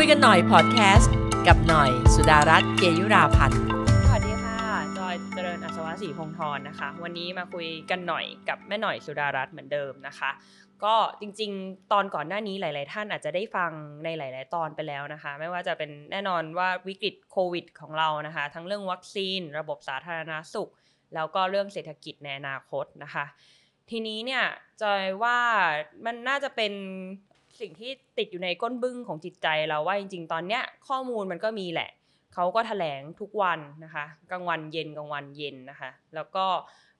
คุยกันหน่อยพอดแคสต์กับหน่อยสุดารัตน์เกยุราพันธ์สวัสดีค่ะจอยเจริญอัศวะศรีพงษ์ธรนะคะ วันนี้มาคุยกันหน่อยกับแม่หน่อยสุดารัตน์เหมือนเดิมนะคะ ก็จริงๆ ตอนก่อนหน้านี้หลาย ๆ ท่านอาจจะได้ฟังในหลาย ๆ ตอนไปแล้วนะคะ ไม่ว่าจะเป็นแน่นอนว่าวิกฤตโควิด ของเรานะคะ ทั้งเรื่องวัคซีน ระบบสาธารณาสุข แล้วก็เรื่องเศรษฐกิจในอนาคตนะคะ ทีนี้เนี่ยจอยว่ามันน่าจะเป็น สิ่งที่ติดอยู่ในก้นบึ้งของจิตใจเราว่าจริง ๆ ตอนเนี้ยข้อมูลมันก็มีแหละ เขาก็แถลงทุกวันนะคะกลางวันเย็นกลางวันเย็นนะคะ แล้วก็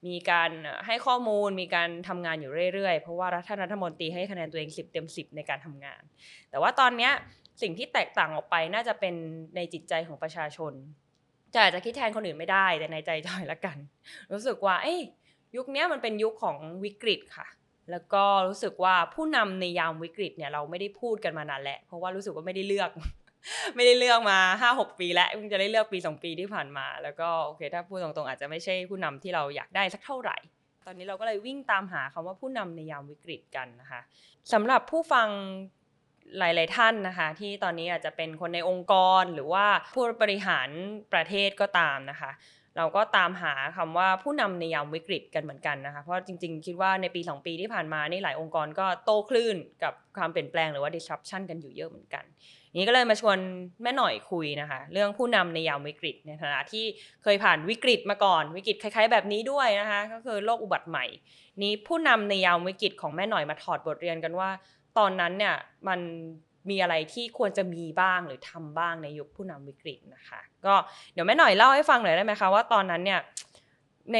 มีการให้ข้อมูลมีการทำงานอยู่เรื่อยๆ เพราะว่าท่านรัฐมนตรีให้คะแนนตัวเอง 10 เต็ม 10 ในการทำงาน แต่ว่าตอนเนี้ยสิ่งที่แตกต่างออกไปน่าจะเป็นในจิตใจของประชาชนจะอาจจะคิดแทนคนอื่นไม่ได้แต่ในใจจอยละกัน รู้สึกว่า เอ้ยยุคนี้มันเป็นยุคของวิกฤตค่ะ แล้วก็รู้สึกว่าผู้นำในยามวิกฤตเนี่ยเราไม่ได้พูดกันมานานแล้วเพราะว่ารู้สึกว่าไม่ได้เลือก ไม่ได้เลือกมาห้าหกปีแล้วเพิ่งจะได้เลือกปีสองปีที่ผ่านมา แล้วก็โอเคถ้าพูดตรงๆ อาจจะไม่ใช่ผู้นำที่เราอยากได้สักเท่าไหร่ ตอนนี้เราก็เลยวิ่งตามหาคำว่าผู้นำในยามวิกฤตกันนะคะสำหรับผู้ฟังหลายๆท่านนะคะที่ตอนนี้อาจจะเป็นคนในองค์กรหรือว่าผู้บริหารประเทศก็ตามนะคะ เราก็ตามหาคำว่าผู้นำในยามวิกฤตกันเหมือนกันนะคะ เพราะจริง ๆ คิดว่าในปี 2 ปีที่ผ่านมานี่หลายองค์กรก็โตคลื่นกับความเปลี่ยนแปลงหรือว่า disruption กันอยู่เยอะเหมือนกัน นี้ก็เลยมาชวนแม่หน่อยคุยนะคะ เรื่องผู้นำในยามวิกฤตในฐานะที่เคยผ่านวิกฤตมาก่อน วิกฤตคล้าย ๆ แบบนี้ด้วยนะคะ ก็คือโรคอุบัติใหม่ นี้ผู้นำในยามวิกฤตของแม่หน่อยมาถอดบทเรียนกันว่า ตอนนั้นเนี่ยมัน มีอะไรที่ควรจะมีบ้างหรือทำบ้างในยุคผู้นำวิกฤตนะคะ ก็เดี๋ยวแม่หน่อยเล่าให้ฟังหน่อยได้ไหมคะว่าตอนนั้นเนี่ยใน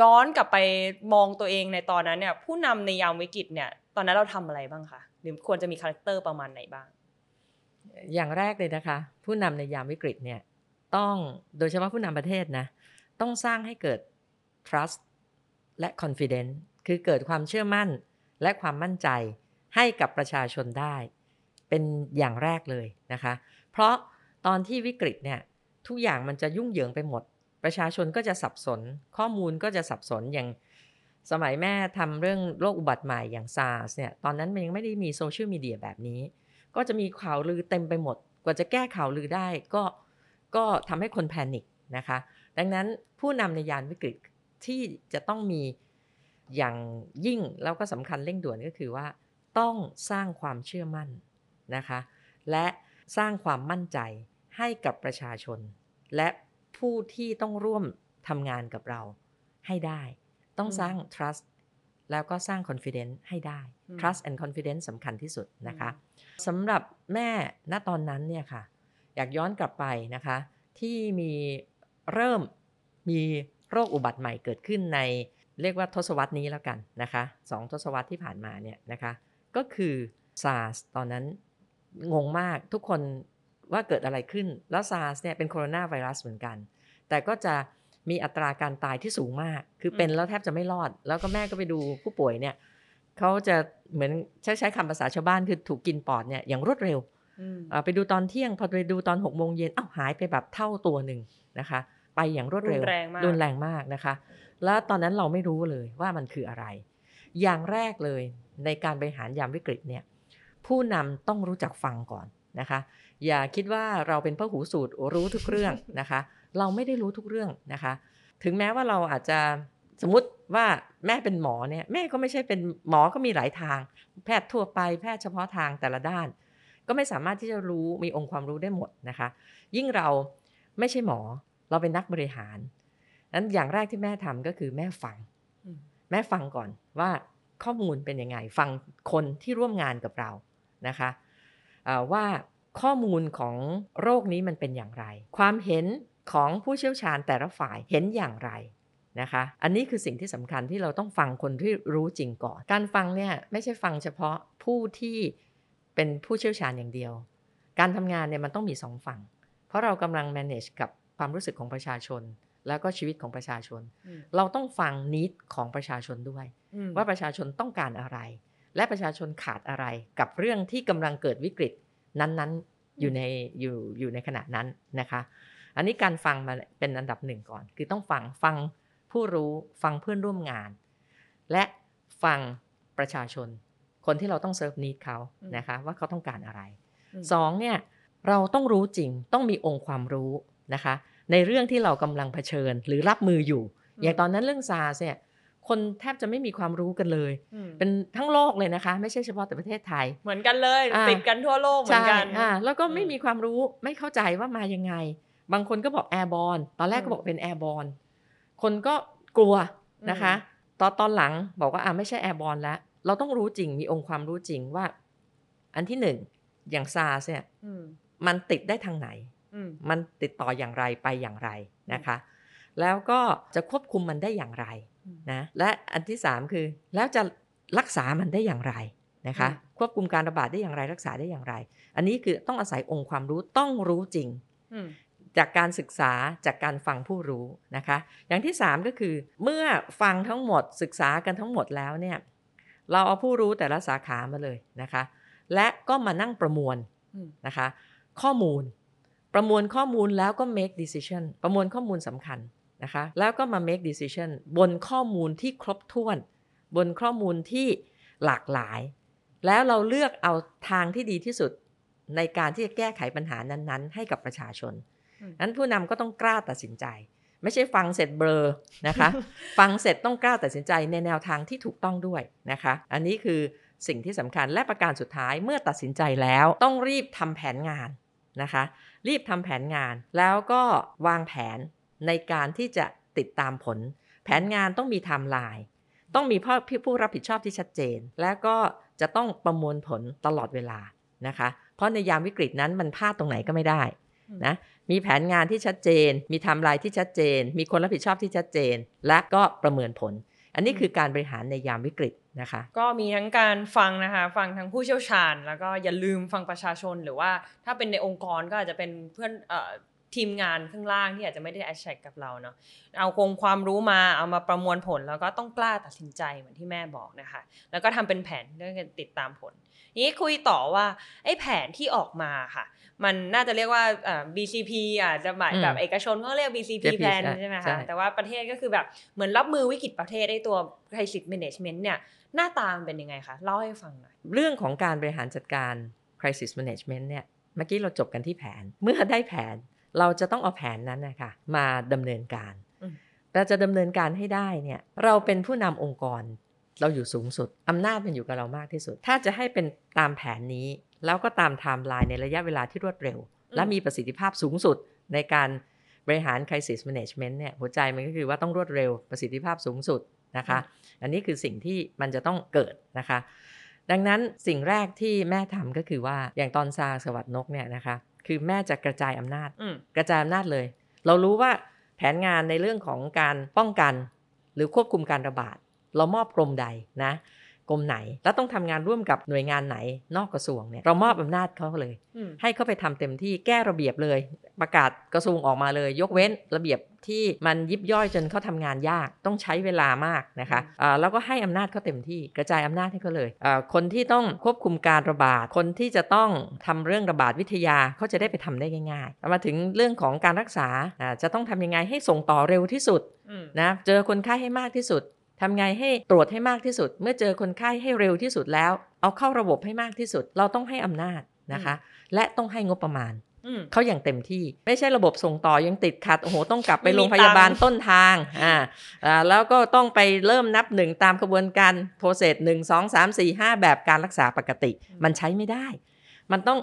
ย้อนกลับไปมองตัวเองในตอนนั้นเนี่ย ผู้นำในยามวิกฤตเนี่ย ตอนนั้นเราทำอะไรบ้างคะหรือควรจะมี character ประมาณไหนบ้าง อย่างแรกเลยนะคะ ผู้นำในยามวิกฤตเนี่ยต้องโดยเฉพาะผู้นำประเทศนะ ต้องสร้างให้เกิด trust และ confidence คือเกิดความเชื่อมั่นและความมั่นใจให้กับประชาชนได้ เป็นอย่างแรกเลยนะคะ เพราะตอนที่วิกฤตเนี่ยทุกอย่างมันจะยุ่งเหยิงไปหมด ประชาชนก็จะสับสน ข้อมูลก็จะสับสนอย่างสมัยแม่ทำเรื่องโรคอุบัติใหม่อย่าง SARS เนี่ยตอนนั้นมันยังไม่ได้มีโซเชียลมีเดียแบบนี้ ก็จะมีข่าวลือเต็มไปหมด กว่าจะแก้ข่าวลือได้ก็ก็ทำให้คนแพนิคนะคะ ดังนั้นผู้นำในยานวิกฤตที่จะต้องมีอย่างยิ่งแล้วก็สำคัญเร่งด่วนก็คือว่า ต้องสร้างความเชื่อมั่น นะคะ และสร้างความมั่นใจให้กับประชาชน และผู้ที่ต้องร่วมทำงานกับเราให้ได้ ต้องสร้าง trust แล้วก็สร้าง confidence ให้ได้ trust and confidence สำคัญที่สุดนะคะสำหรับแม่ณตอนนั้นเนี่ยค่ะ อยากย้อนกลับไปนะคะ ที่มีเริ่มมีโรคอุบัติใหม่เกิดขึ้นในเรียกว่าทศวรรษนี้แล้วกันนะคะสองทศวรรษที่ผ่านมาเนี่ยนะคะ ก็คือ SARS ตอนนั้น งงมากทุกคนว่าเกิดอะไรขึ้น แล้ว SARS เนี่ยเป็นโคโรนาไวรัสเหมือนกัน แต่ก็จะมีอัตราการตายที่สูงมาก คือเป็นแล้วแทบจะไม่รอด แล้วก็แม่ก็ไปดูผู้ป่วยเนี่ยเขาจะเหมือนใช้ใช้คำภาษาชาวบ้านคือถูกกินปอดเนี่ยอย่างรวดเร็วไปดูตอนเที่ยงพอไปดูตอนหกโมงเย็นอ้าวหายไปแบบเท่าตัวหนึ่งนะคะ ไปอย่างรวดเร็วรุนแรงมากรุนแรงมากนะคะ แล้วตอนนั้นเราไม่รู้เลยว่ามันคืออะไร อย่างแรกเลยในการบริหารยามวิกฤตเนี่ย ผู้นำต้องรู้จักฟังก่อนนะคะ อย่าคิดว่าเราเป็นพระหูสูตรรู้ทุกเรื่องนะคะ เราไม่ได้รู้ทุกเรื่องนะคะ ถึงแม้ว่าเราอาจจะสมมติว่าแม่เป็นหมอเนี่ยแม่ก็ไม่ใช่เป็นหมอก็มีหลายทาง แพทย์ทั่วไปแพทย์เฉพาะทางแต่ละด้าน ก็ไม่สามารถที่จะรู้มีองค์ความรู้ได้หมดนะคะ ยิ่งเราไม่ใช่หมอเราเป็นนักบริหารนั้นอย่างแรกที่แม่ทำก็คือแม่ฟัง แม่ฟังก่อนว่าข้อมูลเป็นยังไงฟังคนที่ร่วมงานกับเรา นะคะว่าข้อมูลของโรคนี้มันเป็นอย่างไร ความเห็นของผู้เชี่ยวชาญแต่ละฝ่ายเห็นอย่างไรนะคะ อันนี้คือสิ่งที่สำคัญที่เราต้องฟังคนที่รู้จริงก่อน การฟังเนี่ยไม่ใช่ฟังเฉพาะผู้ที่เป็นผู้เชี่ยวชาญอย่างเดียว การทำงานเนี่ยมันต้องมีสองฝั่ง เพราะเรากำลัง manage กับความรู้สึกของประชาชน แล้วก็ชีวิตของประชาชน เราต้องฟังนิดของประชาชนด้วย ว่าประชาชนต้องการอะไร และประชาชนขาดอะไรกับเรื่องที่กำลังเกิดวิกฤตนั้นๆอยู่ในอยู่อยู่ในขณะนั้นนะคะ อันนี้การฟังมาเป็นอันดับหนึ่งก่อน คือต้องฟังฟังผู้รู้ฟังเพื่อนร่วมงาน และฟังประชาชน คนที่เราต้องเซิร์ฟนิดเขานะคะว่าเขาต้องการอะไรสองเนี่ยเราต้องรู้จริงต้องมีองค์ความรู้นะคะ ในเรื่องที่เรากำลังเผชิญหรือรับมืออยู่อืมอย่างตอนนั้นเรื่องซาร์เนี่ย คนแทบจะไม่มีความรู้กันเลยอืมเป็นทั้งโลกเลยนะคะ ไม่ใช่เฉพาะแต่ประเทศไทย เหมือนกันเลยอ่าติดกันทั่วโลกเหมือนกันอ่าแล้วก็ไม่อืมมีความรู้ไม่เข้าใจว่ามายังไง บางคนก็บอกแอร์บอลตอนแรกก็อืมบอกเป็นแอร์บอลคนก็กลัวนะคะตอนตอนหลังบอกว่าอ่าไม่ใช่แอร์บอลแล้วเราต้องรู้จริงมีองค์ความรู้จริงว่า อันที่หนึ่งอย่างซาร์เนี่ยอืมมันติดได้ทางไหนอืมมันติดต่ออย่างไรไปอย่างไรนะคะ แล้วก็จะควบคุมมันได้อย่างไรอืม นะและอันที่สามคือ แล้วจะรักษามันได้อย่างไรนะคะอืมควบคุมการระบาดได้อย่างไรรักษาได้อย่างไร อันนี้คือต้องอาศัยองค์ความรู้ต้องรู้จริงอืมจากการศึกษาจากการฟังผู้รู้นะคะ อย่างที่สามก็คือ เมื่อฟังทั้งหมดศึกษากันทั้งหมดแล้วเนี่ยเราเอาผู้รู้แต่ละสาขามาเลยนะคะ และก็มานั่งประมวลอืมนะคะ ข้อมูล ประมวลข้อมูลแล้วก็ make decision ประมวลข้อมูลสำคัญ นะคะแล้วก็มา make decision บนข้อมูลที่ครบถ้วน บนข้อมูลที่หลากหลาย แล้วเราเลือกเอาทางที่ดีที่สุดในการที่จะแก้ไขปัญหานั้นๆ ให้กับประชาชนอืมนั้นผู้นำก็ต้องกล้าตัดสินใจ ไม่ใช่ฟังเสร็จเบลอนะคะ ฟังเสร็จต้องกล้าตัดสินใจในแนวทางที่ถูกต้องด้วยนะคะ อันนี้คือสิ่งที่สำคัญและประการสุดท้ายเมื่อตัดสินใจแล้วต้องรีบทำแผนงานนะคะ รีบทำแผนงานแล้วก็วางแผน ในการที่จะติดตามผล แผนงานต้องมีไทม์ไลน์ต้องมีผู้ผู้รับผิดชอบที่ชัดเจน และก็จะต้องประมวลผลตลอดเวลานะคะ เพราะในยามวิกฤตนั้นมันพลาดตรงไหนก็ไม่ได้นะมีแผนงานที่ชัดเจน มีไทม์ไลน์ที่ชัดเจน มีคนรับผิดชอบที่ชัดเจน และก็ประเมินผล อันนี้คือการบริหารในยามวิกฤตนะคะ ก็มีทั้งการฟังนะคะ ฟังทั้งผู้เชี่ยวชาญ แล้วก็อย่าลืมฟังประชาชนหรือว่าถ้าเป็นในองค์กรก็อาจจะเป็นเพื่อนเอ่อ ทีมงานข้างล่างที่อาจจะไม่ได้แอชแท็กกับเราเนาะเอาคงความรู้มาเอามาประมวลผลแล้วก็ต้องกล้าตัดสินใจเหมือนที่แม่บอกนะคะ แล้วก็ทำเป็นแผนเรื่องการติดตามผลนี้คุยต่อว่าไอ้แผนที่ออกมาค่ะ มันน่าจะเรียกว่าเอ่อ BCP อาจจะหมายอืมแบบเอกชนเขาเรียก BCP JP แผนใช่ใช่ไหมใช่คะแต่ว่าประเทศก็คือแบบเหมือนรับมือวิกฤตประเทศได้ตัว crisis management เนี่ยหน้าตามันเป็นยังไงคะ เล่าให้ฟังหน่อย เรื่องของการบริหารจัดการ crisis management เนี่ยเมื่อกี้เราจบกันที่แผน เมื่อได้แผน เราจะต้องเอาแผนนั้นนะคะมาดำเนินการอืมเราจะดำเนินการให้ได้เนี่ยเราเป็นผู้นำองค์กร เราอยู่สูงสุดอำนาจมันอยู่กับเรามากที่สุด ถ้าจะให้เป็นตามแผนนี้ แล้วก็ตามไทม์ไลน์ในระยะเวลาที่รวดเร็ว และมีประสิทธิภาพสูงสุดในการบริหาร crisis management เนี่ยหัวใจมันก็คือว่าต้องรวดเร็วประสิทธิภาพสูงสุดนะคะ อันนี้คือสิ่งที่มันจะต้องเกิดนะคะ ดังนั้นสิ่งแรกที่แม่ทำก็คือว่าอย่างตอนซาร์สหวัดนกเนี่ยนะคะ คือแม่จะกระจายอำนาจอืมกระจายอำนาจเลย เรารู้ว่าแผนงานในเรื่องของการป้องกัน หรือควบคุมการระบาด เรามอบกรมใดนะ กรมไหน แล้วต้องทำงานร่วมกับหน่วยงานไหนนอกกระทรวงเนี่ยเรามอบอำนาจเขาเลยอืมให้เขาไปทำเต็มที่แก้ระเบียบเลย ประกาศกระทรวงออกมาเลย ยกเว้นระเบียบที่มันยิบย่อยจนเขาทำงานยากต้องใช้เวลามากนะคะอ่าแล้วก็ให้อำนาจเขาเต็มที่กระจายอำนาจให้เขาเลยอ่าคนที่ต้องควบคุมการระบาด คนที่จะต้องทำเรื่องระบาดวิทยาเขาจะได้ไปทำได้ง่ายๆมาถึงเรื่องของการรักษาอ่าจะต้องทำยังไงให้ส่งต่อเร็วที่สุดอืมนะเจอคนไข้ให้มากที่สุด ทำไงให้ตรวจให้มากที่สุด เมื่อเจอคนไข้ให้เร็วที่สุดแล้ว เอาเข้าระบบให้มากที่สุด เราต้องให้อำนาจนะคะ และต้องให้งบประมาณอืมเขาอย่างเต็มที่ไม่ใช่ระบบส่งต่อยังติดขัดโอ้โหต้องกลับไปไม่มีโรงพยาบาลตังค์ต้นทางอ่าอ่าแล้วก็ต้องไปเริ่มนับหนึ่งตามกระบวนการ process หนึ่งสองสามสี่ห้าแบบการรักษาปกติ มันใช้ไม่ได้ มันต้อง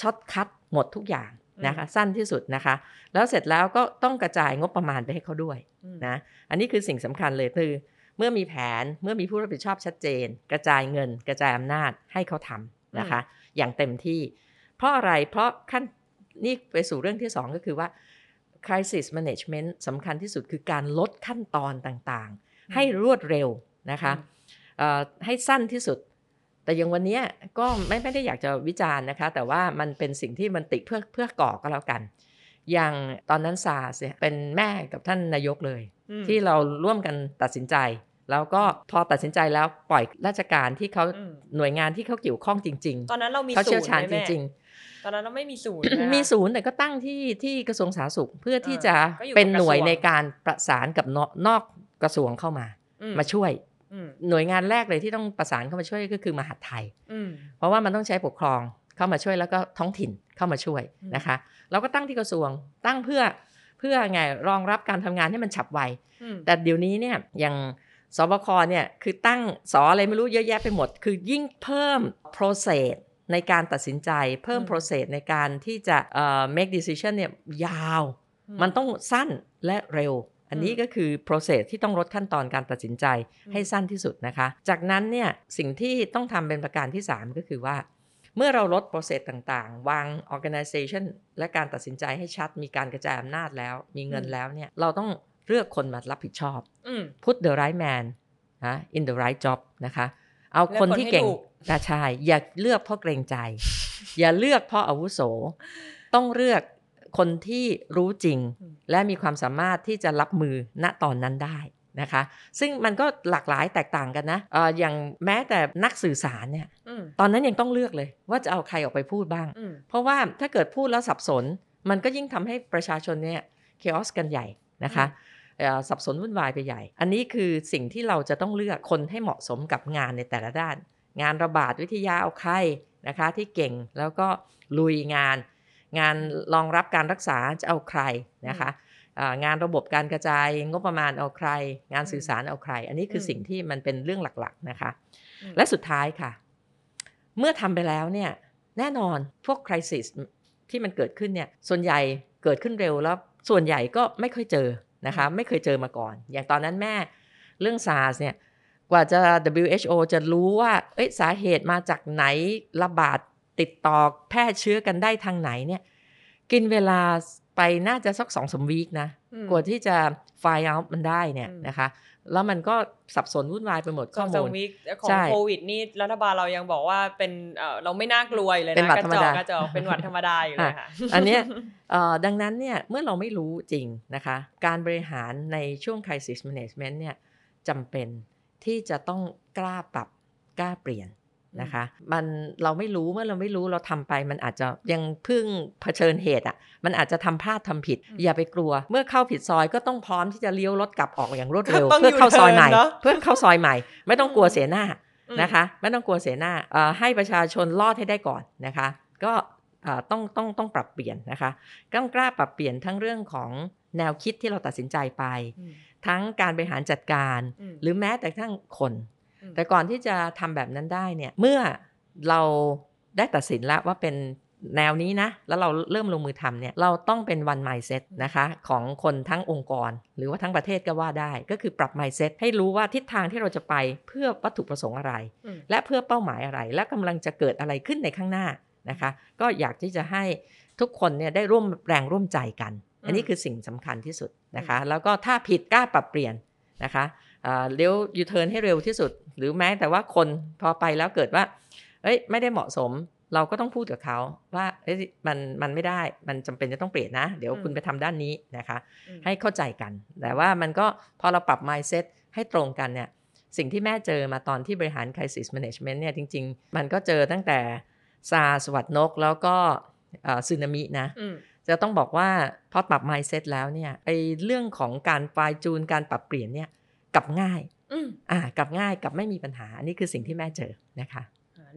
shortcut หมดทุกอย่างนะคะสั้นที่สุดนะคะ แล้วเสร็จแล้วก็ต้องกระจายงบประมาณไปให้เขาด้วยอืมนะอันนี้คือสิ่งสำคัญเลยคือ เมื่อมีแผนเมื่อมีผู้รับผิดชอบชัดเจน กระจายเงิน กระจายอำนาจให้เขาทำนะคะ อย่างเต็มที่ เพราะอะไรเพราะขั้นนี่ไปสู่เรื่องที่สองก็คือว่า crisis management สำคัญที่สุดคือการลดขั้นตอนต่างๆ ให้รวดเร็วนะคะเอ่อให้สั้นที่สุด แต่อย่างวันเนี้ยก็ไม่ไม่ได้อยากจะวิจารณ์นะคะ แต่ว่ามันเป็นสิ่งที่มันติเพื่อเพื่อก่อก็แล้วกัน อย่างตอนนั้นซาร์สเนี่ยเป็นแม่กับท่านนายกเลยอืมที่เราร่วมกันตัดสินใจ แล้วก็พอตัดสินใจแล้วปล่อยราชการที่เขาอืมหน่วยงานที่เขาเกี่ยวข้องจริงตอนนั้นเรามีๆเขาศูเชี่ยวนย์ชาญไหมจแม่ริงตอนนั้นเราไม่มีศูนย์ๆนะคะมีศูนย์แต่ก็ตั้งที่ที่กระทรวงสาธารณสุขเพื่อที่จะก็อยู่กับเป็นหน่วยกระทรวงในการประสานกับนอกนอกกระทรวงเข้ามาอืมาช่วยอืมหน่วยงานแรกเลยที่ต้องประสานเข้ามาช่วยก็คือมหาดไทยอืมเพราะว่ามันต้องใช้ปกครองเข้ามาช่วยแล้วก็ท้องถิ่นเข้ามาช่วยอืมนะคะเราก็ตั้งที่กระทรวงตั้งเพื่อเพื่อไงรองรับการทำงานให้มันฉับไวอืมแต่เดี๋ยวนี้เนี่ยอย่าง สบคเนี่ยคือตั้งสออะไรไม่รู้เยอะแยะไปหมด คือยิ่งเพิ่ม process ในการตัดสินใจเพิ่มอืม process ในการที่จะเอ่อ make decision เนี่ยยาว มันต้องสั้นและเร็ว อันนี้อืมก็คือ process ที่ต้องลดขั้นตอนการตัดสินใจอืมให้สั้นที่สุดนะคะ จากนั้นเนี่ยสิ่งที่ต้องทำเป็นประการที่ 3 ก็คือว่า เมื่อเราลด process ต่างๆ วาง organization และการตัดสินใจให้ชัด มีการกระจายอำนาจแล้ว มีเงินแล้วเนี่ยเราต้อง เลือกคนมารับผิดชอบอืม put the right man นะ in the right job นะคะ เอาคนที่เก่งเลือกคนให้ถูกนะใช่อย่าเลือกเพราะเกรงใจ อย่าเลือกเพราะอาวุโส ต้องเลือกคนที่รู้จริง และมีความสามารถที่จะรับมือณตอนนั้นได้นะคะ ซึ่งมันก็หลากหลายแตกต่างกันนะเอออย่างแม้แต่นักสื่อสารเนี่ยอืมตอนนั้นยังต้องเลือกเลย ว่าจะเอาใครออกไปพูดบ้างอืมเพราะว่าถ้าเกิดพูดแล้วสับสน มันก็ยิ่งทำให้ประชาชนเนี่ย chaos กันใหญ่นะคะเอ่อ สับสนวุ่นวายไปใหญ่ อันนี้คือสิ่งที่เราจะต้องเลือกคนให้เหมาะสมกับงานในแต่ละด้าน งานระบาดวิทยาเอาใครนะคะที่เก่งแล้วก็ลุยงาน งานรองรับการรักษาจะเอาใครนะคะอ่างานระบบการกระจายงบประมาณเอาใคร งานสื่อสารเอาใคร อันนี้คืออมสิ่งที่มันเป็นเรื่องหลักๆนะคะอืมและสุดท้ายค่ะ เมื่อทำไปแล้วเนี่ยแน่นอนพวกคริสิสที่มันเกิดขึ้นเนี่ยส่วนใหญ่เกิดขึ้นเร็วแล้วส่วนใหญ่ก็ไม่ค่อยเจอ นะคะไม่เคยเจอมาก่อน อย่างตอนนั้นแม่เรื่อง SARS เนี่ยกว่าจะ WHO จะรู้ว่าเอ้ยสาเหตุมาจากไหนระบาดติดต่อแพร่เชื้อกันได้ทางไหนเนี่ยกินเวลาไปน่าจะสักสองสามวีคนะอืมกว่าที่จะไฟล์เอามันได้เนี่ยอืมนะคะ แล้วมันก็สับสนวุ่นวายไปหมดสข้อองสามูมลวีคของใช่โควิดนี่รัฐบาลเรายังบอกว่าเป็นเอ่อเราไม่น่ากลัวอยู่เลยเป็นนะหวัดกระธรรมจอดากกระจอกเป็นหวัดธรรมดาอยู่เลยค่ะอันเนี้ยเอ่อดังนั้นเนี่ยเมื่อเราไม่รู้จริงนะคะ การบริหารในช่วง crisis management เนี่ยจำเป็นที่จะต้องกล้าปรับกล้าเปลี่ยน นะคะ มันเราไม่รู้เมื่อเราไม่รู้เราทำไป มันอาจจะยังเพิ่งเผชิญเหตุอะ มันอาจจะทำพลาดทำผิดอืมอย่าไปกลัว เมื่อเข้าผิดซอยก็ต้องพร้อมที่จะเลี้ยวรถกลับออกอย่างรวดเร็วก็ต้องเพื่อเข้าซอยใหม่ U-turn เนอะเพื่อเข้าซอยใหม่ ไม่ต้องกลัวเสียหน้าอืมนะคะ ไม่ต้องกลัวเสียหน้าเอ่อให้ประชาชนรอดให้ได้ก่อนนะคะ ก็เอ่อต้องต้องต้องปรับเปลี่ยนนะคะต้องกล้าปรับเปลี่ยนทั้งเรื่องของแนวคิดที่เราตัดสินใจไปอืมทั้งการบริหารจัดการอืมหรือแม้แต่ทั้งคนอืม แต่ก่อนที่จะทำแบบนั้นได้เนี่ย เมื่อเราได้ตัดสินแล้วว่าเป็นแนวนี้นะ แล้วเราเริ่มลงมือทำเนี่ย เราต้องเป็น one mindset นะคะ ของคนทั้งองค์กร หรือว่าทั้งประเทศก็ว่าได้ ก็คือปรับ mindset ให้รู้ว่าทิศทางที่เราจะไปเพื่อวัตถุประสงค์อะไรอืมและเพื่อเป้าหมายอะไร และกำลังจะเกิดอะไรขึ้นในข้างหน้านะคะ ก็อยากที่จะให้ทุกคนเนี่ยได้ร่วมแรงร่วมใจกัน อันนี้คือสิ่งสำคัญที่สุดนะคะ แล้วก็ถ้าผิดกล้าปรับเปลี่ยนนะคะอ่า เลี้ยวยูเทิร์นให้เร็วที่สุด หรือแม้แต่ว่าคนพอไปแล้วเกิดว่า เอ้ยไม่ได้เหมาะสม เราก็ต้องพูดกับเขาว่าเอ้ยมันมันไม่ได้มันจำเป็นจะต้องเปลี่ยนนะ เดี๋ยวอืมคุณไปทำด้านนี้นะคะอืมให้เข้าใจกัน แต่ว่ามันก็พอเราปรับ mindset ให้ตรงกันเนี่ยสิ่งที่แม่เจอมาตอนที่บริหาร crisis management เนี่ยจริง ๆ มันก็เจอตั้งแต่ซาสวัสดนกแล้วก็ซึนามินะอืมจะต้องบอกว่าพอปรับ mindset แล้วเนี่ยไอเรื่องของการไฟล์จูนการปรับเปลี่ยนเนี่ย กลับง่ายอืมอ่ากลับง่ายกลับไม่มีปัญหา อันนี้คือสิ่งที่แม่เจอนะคะ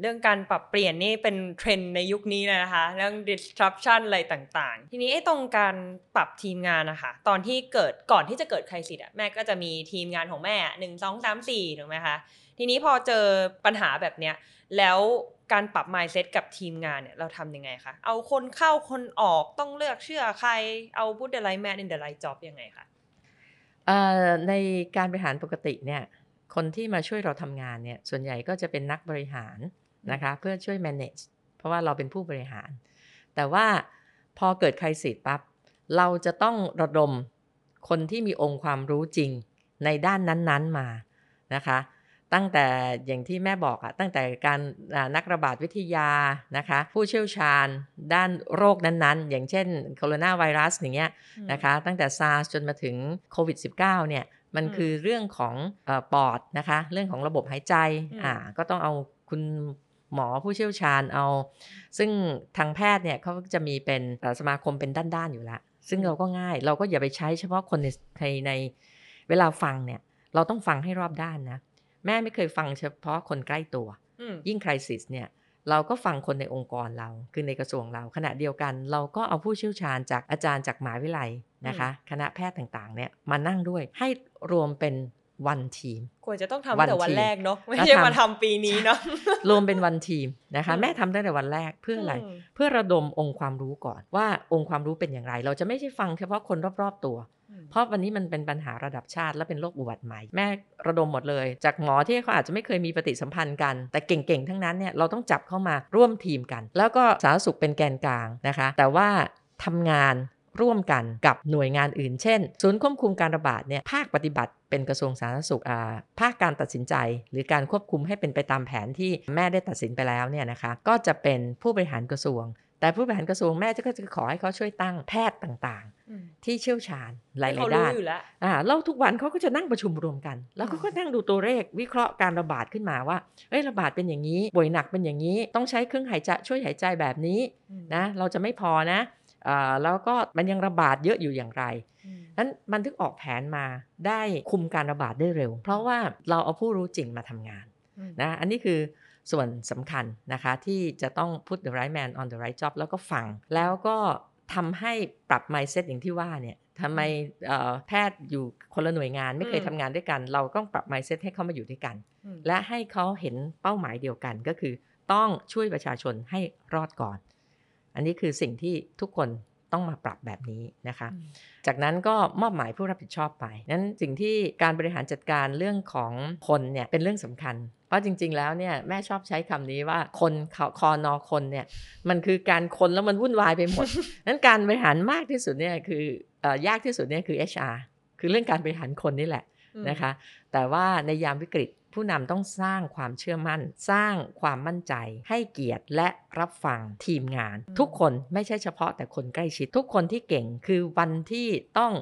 เรื่องการปรับเปลี่ยนนี่เป็นเทรนด์ในยุคนี้เลยนะคะ เรื่อง disruption อะไรต่างๆ ทีนี้ไอ้ตรงการปรับทีมงานนะคะ ตอนที่เกิดก่อนที่จะเกิดใครสิทธิ์อะแม่ก็จะมีทีมงานของแม่หนึ่งสองสามสี่ถูกไหมคะทีนี้พอเจอปัญหาแบบเนี้ยแล้วการปรับ mindset กับทีมงานเนี่ยเราทำยังไงคะเอาคนเข้าคนออกต้องเลือกเชื่อใครเอา put the right man in the right job ยังไงคะเอ่อ ในการบริหารปกติเนี่ยคนที่มาช่วยเราทำงานเนี่ยส่วนใหญ่ก็จะเป็นนักบริหารนะคะเพื่อช่วย manage เพราะว่าเราเป็นผู้บริหาร แต่ว่าพอเกิดใครสิทธิ์ปั๊บเราจะต้องระดมคนที่มีองค์ความรู้จริงในด้านนั้นๆมานะคะ ตั้งแต่อย่างที่แม่บอกอะตั้งแต่การอ่านักระบาดวิทยานะคะ ผู้เชี่ยวชาญด้านโรคนั้นๆ อย่างเช่นโคโรนาไวรัสอย่างเงี้ยนะคะ ตั้งแต่ SARS จนมาถึงโควิด -19 เนี่ยมันอืมคือเรื่องของเออปอดนะคะ เรื่องของระบบหายใจอืมอ่าก็ต้องเอาคุณหมอผู้เชี่ยวชาญเอา ซึ่งทางแพทย์เนี่ยเขาจะมีเป็นเอ่อสมาคมเป็นด้านๆอยู่แล้วซึ่งเราก็ง่ายเราก็อย่าไปใช้เฉพาะคนในในในเวลาฟังเนี่ย เราต้องฟังให้รอบด้านนะ แม่ไม่เคยฟังเฉพาะคนใกล้ตัวอืมยิ่งคริสิสเนี่ยเราก็ฟังคนในองค์กรเรา คือในกระทรวงเรา ขณะเดียวกันเราก็เอาผู้เชี่ยวชาญจากอาจารย์จากมหาวิทยาลัยนะคะ คณะแพทย์ต่างๆเนี่ยมานั่งด้วยให้รวมเป็น วันทีม ควรจะต้องทำวันตั้งแต่วันทีมแรกเนาะไม่แล้วใช่ทำมาทำปีนี้เนาะรวมเป็นวันทีมนะคะอืมแม่ทำตั้งแต่วันแรกเพื่ออะไรมเพื่อระดมองค์ความรู้ก่อนว่าองค์ความรู้เป็นอย่างไร เราจะไม่ใช่ฟังเฉพาะคนรอบๆตัวอืมเพราะวันนี้มันเป็นปัญหาระดับชาติและเป็นโรคอุบัติใหม่ แม่ระดมหมดเลย จากหมอที่เขาอาจจะไม่เคยมีปฏิสัมพันธ์กัน แต่เก่งๆทั้งนั้นเนี่ยเราต้องจับเข้ามาร่วมทีมกัน แล้วก็สาธารณสุขเป็นแกนกลางนะคะ แต่ว่าทำงาน ร่วมกันกับหน่วยงานอื่น เช่น ศูนย์ควบคุมการระบาดเนี่ยภาคปฏิบัติเป็นกระทรวงสาธารณสุขอ่าภาคการตัดสินใจ หรือการควบคุมให้เป็นไปตามแผนที่แม่ได้ตัดสินไปแล้วเนี่ยนะคะก็จะเป็นผู้บริหารกระทรวง แต่ผู้บริหารกระทรวงแม่ก็จะขอให้เขาช่วยตั้งแพทย์ต่างอืมๆที่เชี่ยวชาญหลายเขาๆรู้ด้านอยู่แล้วอ่าแล้วทุกวันเขาก็จะนั่งประชุมรวมกัน แล้วเขาก็นั่งดูตัวเลขวิเคราะห์การระบาดขึ้นมาว่าเอ้ยระบาดเป็นอย่างนี้ป่วยหนักเป็นอย่างนี้ ต้องใช้เครื่องหายใจช่วยหายใจแบบนี้นะเราจะไม่พอนะอ่า แล้วก็มันยังระบาดเยอะอยู่อย่างไรอืมนั้นมันถึงออกแผนมาได้คุมการระบาดได้เร็ว เพราะว่าเราเอาผู้รู้จริงมาทำงานอืมนะอันนี้คือส่วนสำคัญนะคะที่จะต้อง put the right man on the right job แล้วก็ฟัง แล้วก็ทำให้ปรับ mindset อย่างที่ว่าเนี่ยทำไมเอ่อแพทย์อยู่คนละหน่วยงานไม่เคยอืมทำงานด้วยกัน เราต้องปรับ mindset ให้เขามาอยู่ด้วยกันอืมและให้เขาเห็นเป้าหมายเดียวกันก็คือต้องช่วยประชาชนให้รอดก่อน อันนี้คือสิ่งที่ทุกคนต้องมาปรับแบบนี้นะคะอืมจากนั้นก็มอบหมายผู้รับผิดชอบไป นั้นสิ่งที่การบริหารจัดการเรื่องของคนเนี่ยเป็นเรื่องสำคัญ เพราะจริง ๆ แล้วเนี่ยแม่ชอบใช้คำนี้ว่าคนคคอนอคนเนี่ยมันคือการคนแล้วมันวุ่นวายไปหมด นั้นการบริหารมากที่สุดเนี่ยคือเอ่อยากที่สุดเนี่ยคือ HR คือเรื่องการบริหารคนนี่แหละอืมนะคะ แต่ว่าในยามวิกฤต ผู้นำต้องสร้างความเชื่อมั่น สร้างความมั่นใจ ให้เกียรติและรับฟังทีมงานอืมทุกคนไม่ใช่เฉพาะแต่คนใกล้ชิด ทุกคนที่เก่งคือวันที่ต้อง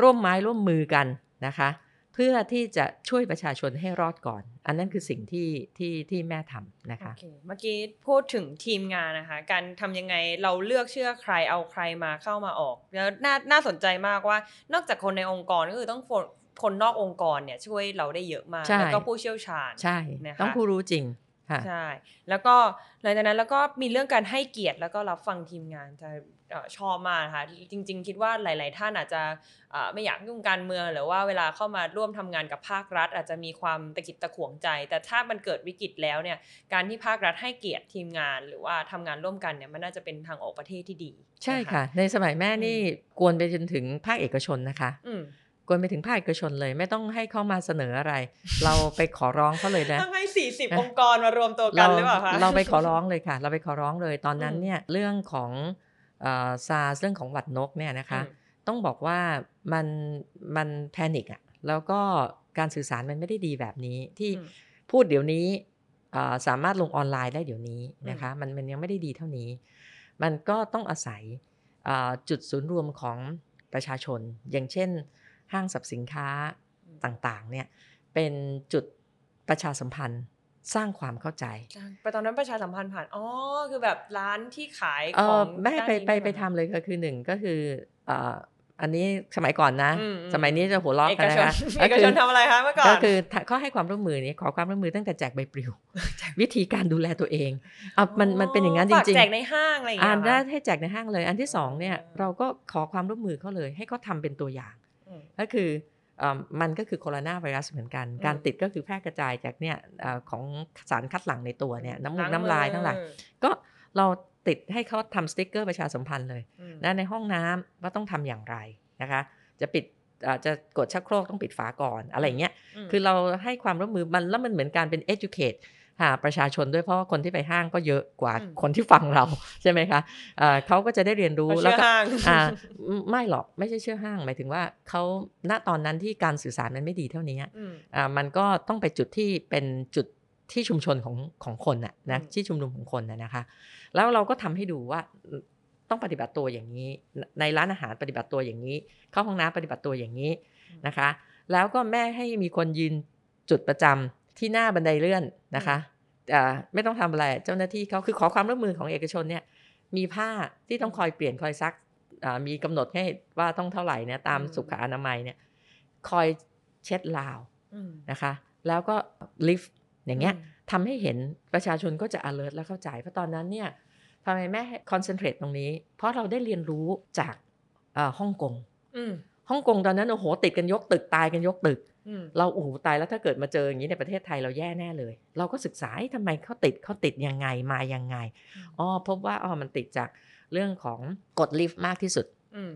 ร่วมไม้ร่วมมือกันนะคะ เพื่อที่จะช่วยประชาชนให้รอดก่อน อันนั้นคือสิ่งที่ที่ที่แม่ทำนะคะโอเคเมื่อกี้พูดถึงทีมงานนะคะ การทำยังไงเราเลือกเชื่อใครเอาใครมาเข้ามาออกแล้วน่าน่าสนใจมากว่านอกจากคนในองค์กรก็คือต้องคน คนนอกองค์กรเนี่ยช่วยเราได้เยอะมากใช่แล้วก็ผู้เชี่ยวชาญใช่นะคะต้องผู้รู้จริงค่ะใช่ แล้วก็หลังจากนั้นแล้วก็มีเรื่องการให้เกียรติแล้วก็รับฟังทีมงานจะเอ่อชอบมากนะคะจริง ๆ คิดว่าหลาย ๆ ท่านอาจจะเอ่อไม่อยากยุ่งการเมืองหรือว่าเวลาเข้ามาร่วมทำงานกับภาครัฐ อาจจะมีความตะกิดตะขวงใจ แต่ถ้ามันเกิดวิกฤตแล้วเนี่ยการที่ภาครัฐให้เกียรติทีมงาน หรือว่าทำงานร่วมกันเนี่ยมันน่าจะเป็นทางออกประเทศที่ดี ใช่นค่ะ ในสมัยแม่นี่กวนไปจนถึงภาคเอกชนนะคะอืมก วนไปถึงภาคเอกชนเลย ไม่ต้องให้เข้ามาเสนออะไร เราไปขอร้องเขาเลยนะต้องให้สี่สิบองค์กรมารวมตัวกันหรือเปล่าคะเราไปขอร้องเลยค่ะ เราไปขอร้องเลยตอนนั้นอืมเนี่ยเรื่องของซาเรื่องของหวัดนกเนี่ยนะคะอืมต้องบอกว่ามันมันแพนิกอะแล้วก็การสื่อสารมันไม่ได้ดีแบบนี้ที่อืมพูดเดี๋ยวนี้อ่าสามารถลงออนไลน์ได้เดี๋ยวนี้นะคะมันมันยังไม่ได้ดีเท่านี้ มันก็ต้องอาศัยอ่าจุดศูนย์รวมของประชาชน อย่างเช่น ห้างสรรพสินค้าต่างๆเนี่ยเป็นจุดประชาสัมพันธ์สร้างความเข้าใจไปตอนนั้นประชาสัมพันธ์ผ่านอ๋อคือแบบร้านที่ขายเอขอองแม่ด้านไปนี้ไปด้วยไปเหรอทำเลยก็คือหนึ่งก็คืออ่าอันนี้สมัยก่อนนะอืมอืมสมัยนี้จะหัวล้อเอกันกนะชนคะเอกชนก็ทำอะไรคะเมื่อก่อนก็คือเขาให้ความร่วมมือนี้ขอความร่วมมือตั้งแต่แจกใบปลิว วิธีการดูแลตัวเองอะมันมันเป็นอย่างนั้นจฝากริงแจๆกในห้างอะไรอย่างอ่าเงี้ยนได้เหรอคะให้แจกในห้างเลย อันที่สองเนี่ยอ่าเราก็ขอความร่วมมือเขาเลย ให้เขาทำเป็นตัวอย่างอืม ก็คือเอ่อมันก็คือโคโรนาไวรัสเหมือนกันอืมการติดก็คือแพร่กระจายจากเนี่ยเอ่อของสารคัดหลั่งในตัวเนี่ยน้ำมูกล้างน้ำลายทั้งหลายมือก็เราติดให้เขาทำสติ๊กเกอร์ประชาสัมพันธ์เลยอืมนะในห้องน้ำว่าต้องทำอย่างไรนะคะ จะปิดอ่าจะกดชักโครกต้องปิดฝาก่อนอะไรอย่างเงี้ยมคือเราให้ความร่วมมือมันแล้วมันเหมือนการเป็น educate หาประชาชนด้วยเพราะว่าคนที่ไปห้างก็เยอะกว่าอืมคนที่ฟังเราใช่ไหมคะเอ่อเขาก็จะได้เรียนรู้เขาแล้วเชื่อก็ห้างอ่าไม่หรอกไม่ใช่เชื่อห้าง หมายถึงว่าเขาณตอนนั้นที่การสื่อสารมันไม่ดีเท่านี้อืมอ่ามันก็ต้องไปจุดที่เป็นจุดที่ชุมชนของของคนน่ะนะอืมที่ชุมนุมของคนน่ะนะคะ แล้วเราก็ทำให้ดูว่าต้องปฏิบัติตัวอย่างนี้ ในร้านอาหารปฏิบัติตัวอย่างนี้ เข้าห้องน้ำปฏิบัติตัวอย่างนี้นะคะ แล้วก็แม่ให้มีคนยืนจุดประจำ ที่หน้าบันไดเลื่อนนะคะอ่าไม่ต้องทำอะไรเจ้าหน้าที่เขาคือขอความร่วมมือของเอกชนเนี่ยมีผ้าที่ต้องคอยเปลี่ยนคอยซักอ่ามีกำหนดให้ว่าต้องเท่าไหร่เนี่ยตามอืมสุขอนามัยเนี่ยคอยเช็ดลาวอืมนะคะ แล้วก็ลิฟต์อย่างเงี้ยทำให้เห็นประชาชนก็จะ alert และเข้าใจ เพราะตอนนั้นเนี่ยทำไมแม่ concentrate ตรงนี้ เพราะเราได้เรียนรู้จากเอ่อฮ่องกงอืม ฮ่องกงตอนนั้นโอ้โหติดกันยกตึกตายกันยกตึกอืมเราโอ้โหตายแล้วถ้าเกิดมาเจออย่างนี้ในประเทศไทยเราแย่แน่เลย เราก็ศึกษาเอ๊ะทำไมเขาติดเขาติดยังไงมายังไงอ๋อพบว่าอ๋อมันติดจากเรื่องของกดลิฟต์มากที่สุดอืม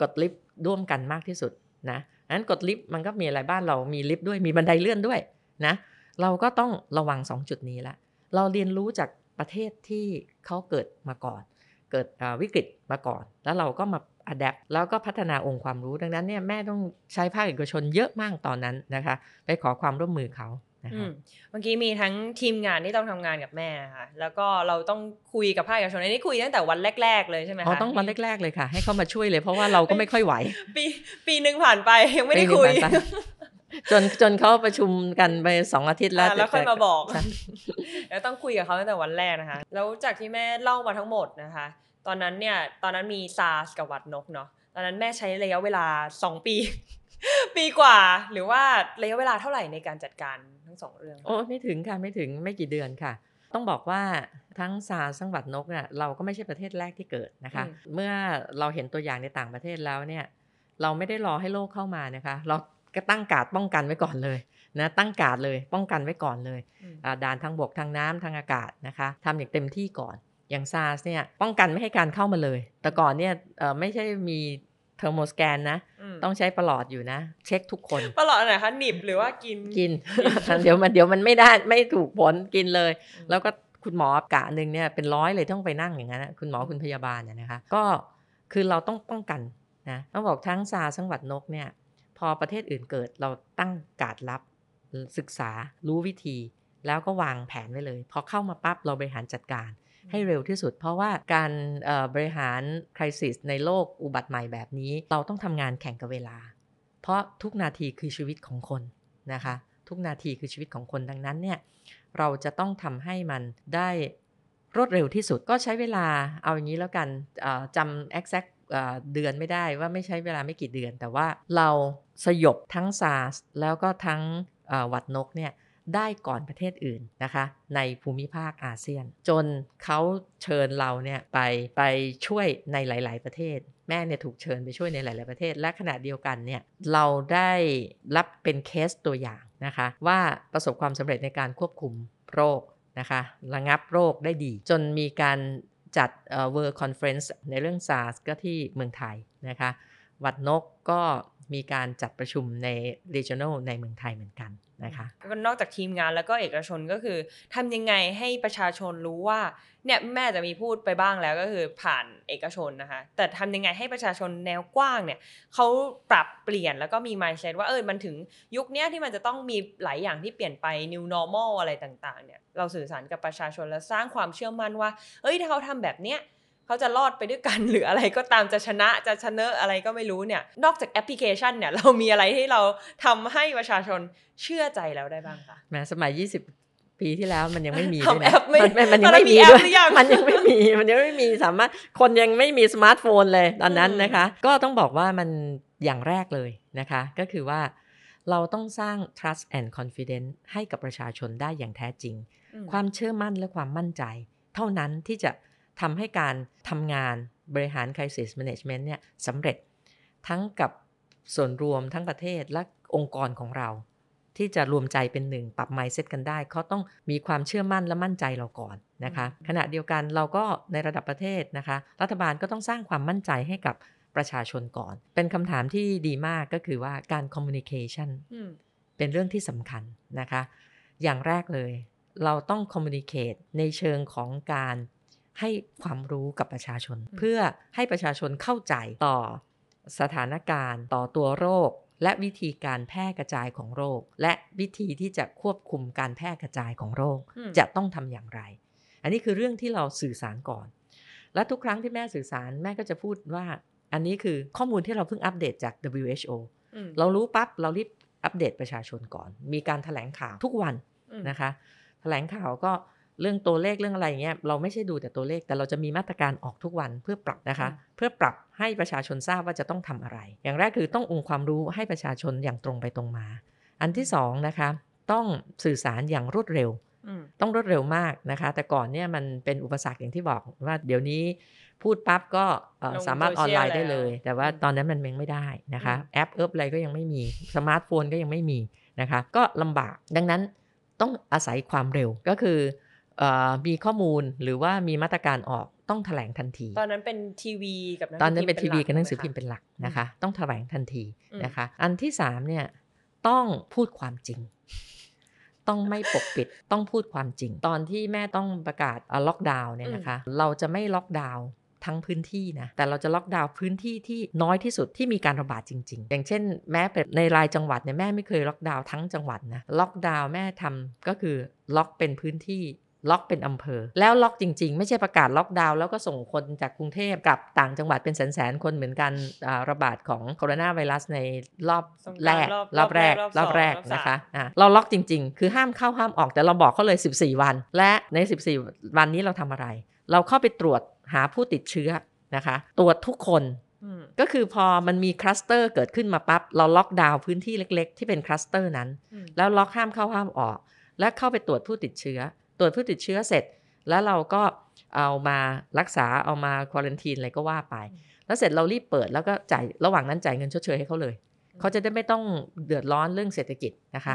กดลิฟต์ร่วมกันมากที่สุดนะนั้นกดลิฟต์มันก็มีอะไรบ้านเรามีลิฟต์ด้วยมีบันไดเลื่อนด้วยนะเราก็ต้องระวัง 2 จุดนี้ละเราเรียนรู้จากประเทศที่เขาเกิดมาก่อน เกิดอ่าวิกฤตมาก่อน แล้วเราก็มา อัดแอปแล้วก็พัฒนาองค์ความรู้ดังนั้นเนี่ยแม่ต้องใช้ภาคเอกชนเยอะมากตอนนั้นนะคะ ไปขอความร่วมมือเขานะอืคะมเมื่อกี้มีทั้งทีมงานที่ต้องทำงานกับแม่นะคะแล้วก็เราต้องคุยกับภาคเอกชนอันนี้คุยตั้งแต่วันแรก ๆ เลยใช่ไหมคะอ๋อต้องวันแรก ๆ เลยค่ะ ให้เขามาช่วยเลย เพราะว่าเราก็ไม่ค่อยไหว ปีปีหนึ่งผ่านไปยังไม่ได้ปีหนึ่งคุยผ่านไปจนจนเขาประชุมกันไปสองอาทิตย์แล้วอ่าแล้วค่อยมาบอกใช่แล้วต้องคุยกับเขาตั้งแต่วันแรกนะคะ แล้วจากที่แม่เล่ามาทั้งหมดนะคะ ตอนนั้นเนี่ยตอนนั้นมีซาร์สกับหวัดนกเนาะตอนนั้นแม่ใช้ระยะเวลา 2 ปี ปีกว่า หรือว่าระยะเวลาเท่าไหร่ในการจัดการทั้งสองเรื่อง โอ้ไม่ถึงค่ะไม่ถึงไม่กี่เดือนค่ะ ต้องบอกว่าทั้งซาร์สังหวัดนกเนี่ยเราก็ไม่ใช่ประเทศแรกที่เกิดนะคะ เมื่อเราเห็นตัวอย่างในต่างประเทศแล้วเนี่ยเราไม่ได้รอให้โรคเข้ามานะคะ เราก็ตั้งการ์ดป้องกันไว้ก่อนเลยนะตั้งการ์ดเลยป้องกันไว้ก่อนเลยอืมอ่าด่านทางบกทางน้ำทางอากาศนะคะทำอย่างเต็มที่ก่อน อย่างซาร์สเนี่ยป้องกันไม่ให้การเข้ามาเลย แต่ก่อนเนี่ยเอ่อไม่ใช่มี thermo scan นะมต้องใช้ประหลอดอยู่นะ เช็คทุกคนตปรอทไหนคะหนีบหรือว่ากินกิน เดี๋ยวมันเดี๋ยวมันไม่ได้ไม่ถูกผลกินเลยอืมแล้วก็คุณหมอกะหนึ่งเนี่ยเป็นร้อยเลยต้องไปนั่งอย่างนั้นนะคุณหมอคุณพยาบาลเนี่ยนะคะ ก็คือเราต้องป้องกันนะต้องบอกทั้งซาร์สังหวัดนกเนี่ยพอประเทศอื่นเกิดเราตั้งการดรับศึกษารู้วิธี แล้วก็วางแผนไว้เลย พอเข้ามาปั๊บเราบริหารจัดการ ให้เร็วที่สุด เพราะว่าการบริหารคริสิสในโลกอุบัติใหม่แบบนี้ เราต้องทำงานแข่งกับเวลา เพราะทุกนาทีคือชีวิตของคนนะคะ ทุกนาทีคือชีวิตของคนดังนั้นเนี่ยเราจะต้องทำให้มันได้รวดเร็วที่สุดก็ใช้เวลาเอาอย่างนี้แล้วกันจำ exact เอ่อเดือนไม่ได้ว่าไม่ใช้เวลาไม่กี่เดือน แต่ว่าเราสยบทั้ง SARS แล้วก็ทั้งหวัดนกเนี่ย ได้ก่อนประเทศอื่นนะคะ ในภูมิภาคอาเซียน จนเขาเชิญเราเนี่ยไปไปช่วยในหลาย ๆ ประเทศ แม่เนี่ยถูกเชิญไปช่วยในหลาย ๆ ประเทศ และขณะเดียวกันเนี่ยเราได้รับเป็นเคสตัวอย่างนะคะ ว่าประสบความสำเร็จในการควบคุมโรคนะคะระงับโรคได้ดี จนมีการจัดเอ่อ World Conference ในเรื่อง SARS ก็ที่เมืองไทยนะคะวัดนกก็มีการจัดประชุมใน regional ในเมืองไทยเหมือนกัน นะคะก็นอกจากทีมงานแล้วก็เอกชนก็คือทำยังไงให้ประชาชนรู้ว่าเนี่ยแม่จะมีพูดไปบ้างแล้วก็คือผ่านเอกชนนะคะแต่ทำยังไงให้ประชาชนแนวกว้างเนี่ยเขาปรับเปลี่ยนแล้วก็มี mindset ว่าเออมันถึงยุคเนี้ยที่มันจะต้องมีหลายอย่างที่เปลี่ยนไป new normal อะไรต่างๆเนี่ยเราสื่อสารกับประชาชนและสร้างความเชื่อมั่นว่า เอ้ยถ้าเขาทำแบบเนี้ย เขาจะรอดไปด้วยกันหรืออะไรก็ตามจะชนะจะชนะอะไรก็ไม่รู้เนี่ย นอกจากแอปพลิเคชันเนี่ย เรามีอะไรที่เราทำให้ประชาชนเชื่อใจแล้วได้บ้างคะแม้สมัย 20ปีที่แล้วมันยังไม่มีทำด้วยนะแอปไม่นมันยังตอนนั้ไม่นมีมีแอปด้วยหรือยังมันยังไม่มี มันยังไม่มีสามารถคนยังไม่มีสมาร์ทโฟนเลยตอนนั้นอืมนะคะ ก็ต้องบอกว่ามันอย่างแรกเลยนะคะ ก็คือว่าเราต้องสร้าง trust and confidence ให้กับประชาชนได้อย่างแท้จริงอืมความเชื่อมั่นและความมั่นใจ เท่านั้นที่จะ ทำให้การทำงานบริหาร crisis management เนี่ยสำเร็จทั้งกับส่วนรวมทั้งประเทศและองค์กรของเรา ที่จะรวมใจเป็นหนึ่งปรับ mindset กันได้เขาต้องมีความเชื่อมั่นและมั่นใจเราก่อนนะคะอืมขณะเดียวกันเราก็ในระดับประเทศนะคะ รัฐบาลก็ต้องสร้างความมั่นใจให้กับประชาชนก่อน เป็นคำถามที่ดีมากก็คือว่าการ communication อืมเป็นเรื่องที่สำคัญนะคะ อย่างแรกเลย เราต้อง communicate ในเชิงของการ ให้ความรู้กับประชาชนอืมเพื่อให้ประชาชนเข้าใจต่อสถานการณ์ต่อตัวโรค และวิธีการแพร่กระจายของโรค และวิธีที่จะควบคุมการแพร่กระจายของโรคอืมจะต้องทำอย่างไร อันนี้คือเรื่องที่เราสื่อสารก่อน และทุกครั้งที่แม่สื่อสารแม่ก็จะพูดว่า อันนี้คือข้อมูลที่เราเพิ่งอัปเดตจาก WHO อืมเรารู้ปั๊บเรารีบอัปเดตประชาชนก่อน มีการถแถลงข่าวทุกวันอืมนะคะแถลงข่าวก็ เรื่องตัวเลขเรื่องอะไรเงี้ยเราไม่ใช่ดูแต่ตัวเลขแต่เราจะมีมาตรการออกทุกวันเพื่อปรับนะคะ เพื่อปรับให้ประชาชนทราบว่าจะต้องทำอะไร อย่างแรกคือต้ององค์ความรู้ให้ประชาชนอย่างตรงไปตรงมา อันที่สองนะคะต้องสื่อสารอย่างรวดเร็วอืมต้องรวดเร็วมากนะคะ แต่ก่อนเนี่ยมันเป็นอุปสรรคอย่างที่บอกว่าเดี๋ยวนี้พูดปั๊บก็เอ่อลงสามารถออนไลน์ได้เลยโซเชียลแล้วแต่ว่าอืมตอนนั้นมันยังไม่ได้นะคะอืมแอปเอิบอะไรก็ยังไม่มีสมาร์ทโฟนก็ยังไม่มีนะคะ ก็ลำบากดังนั้นต้องอาศัยความเร็วก็คือเออ มีข้อมูลหรือว่ามีมาตรการออกต้องแถลงทันที ตอนนั้นเป็นทีวีกับหงตอนนั้นเป็นสืทีอวีพิมพ์กับหนังสือหพิมพ์ลัเป็นหลักนะคะ ต้องแถลงทันทีอืมนะคะ อันที่สามเนี่ยต้องพูดความจริง ต้องไม่ปกปิดต้องพูดความจริง ตอนที่แม่ต้องประกาศล็อกดาวน์เนี่ยนะคะ เราจะไม่ล็อกดาวน์ทั้งพื้นที่นะ แต่เราจะล็อกดาวน์พื้นที่ที่น้อยที่สุดที่มีการระบาดจริง ๆ อย่างเช่น แม้เป็นในรายจังหวัดเนี่ยแม่ไม่เคยล็อกดาวน์ทั้งจังหวัดนะ ล็อกดาวน์แม่ทำก็คือล็อกเป็นพื้นที่ ล็อกเป็นอำเภอ แล้วล็อกจริง ๆ ไม่ใช่ประกาศล็อกดาวน์แล้วก็ส่งคนจากกรุงเทพกลับต่างจังหวัดเป็นแสนๆ คนเหมือนกันอ่าระบาดของโคโรนาไวรัสในรอบสงกแรรานกต์รอบรอบแรกรรออบบสองแรกรอบสามนะคะอะเราล็อกจริง ๆ คือห้ามเข้าห้ามออกแต่เราบอกเขาเลย 14 วัน และใน 14 วันนี้เราทำอะไร เราเข้าไปตรวจหาผู้ติดเชื้อนะคะ ตรวจทุกคนอืมก็คือพอมันมีคลัสเตอร์เกิดขึ้นมาปั๊บเราล็อกดาวน์พื้นที่เล็ก ๆ ที่เป็นคลัสเตอร์นั้นอืมแล้วล็อกห้ามเข้าห้ามออก และเข้าไปตรวจผู้ติดเชื้อ ตรวจผู้ติดเชื้อเสร็จ แล้วเราก็เอามารักษาเอามาควอลันทีนอะไรก็ว่าไป แล้วเสร็จเรารีบเปิดแล้วก็จ่ายระหว่างนั้นจ่ายเงินชดเชยให้เขาเลย เขาจะได้ไม่ต้องเดือดร้อนเรื่องเศรษฐกิจนะคะ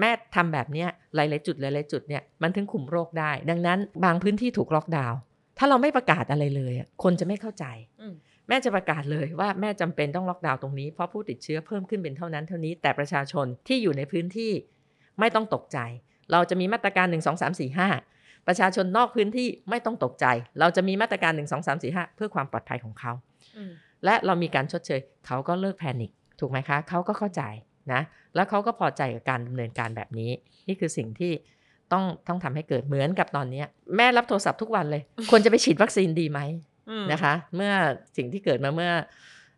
แม่ทำแบบเนี้ยหลายๆจุดหลายๆจุดเนี่ยมันถึงคุมโรคได้ ดังนั้นบางพื้นที่ถูกล็อกดาวน์ถ้าเราไม่ประกาศอะไรเลยอะคนจะไม่เข้าใจอืมแม่จะประกาศเลยว่าแม่จำเป็นต้องล็อกดาวน์ตรงนี้เพราะผู้ติดเชื้อเพิ่มขึ้นเป็นเท่านั้นเท่านี้แต่ประชาชนที่อยู่ในพื้นที่ไม่ต้องตกใจ เราจะมีมาตรการ 1 2 3 4 5 ประชาชนนอกพื้นที่ไม่ต้องตกใจ เราจะมีมาตรการ 1 2 3 4 5 เพื่อความปลอดภัยของเขาอืมและเรามีการชดเชย เขาก็เลิกแพนิคถูกไหมคะ เขาก็เข้าใจนะ แล้วเขาก็พอใจกับการดำเนินการแบบนี้ นี่คือสิ่งที่ต้องต้องทำให้เกิดเหมือนกับตอนเนี้ยแม่รับโทรศัพท์ทุกวันเลย ควรจะไปฉีดวัคซีนดีไหมอืมนะคะ เมื่อสิ่งที่เกิดมาเมื่อ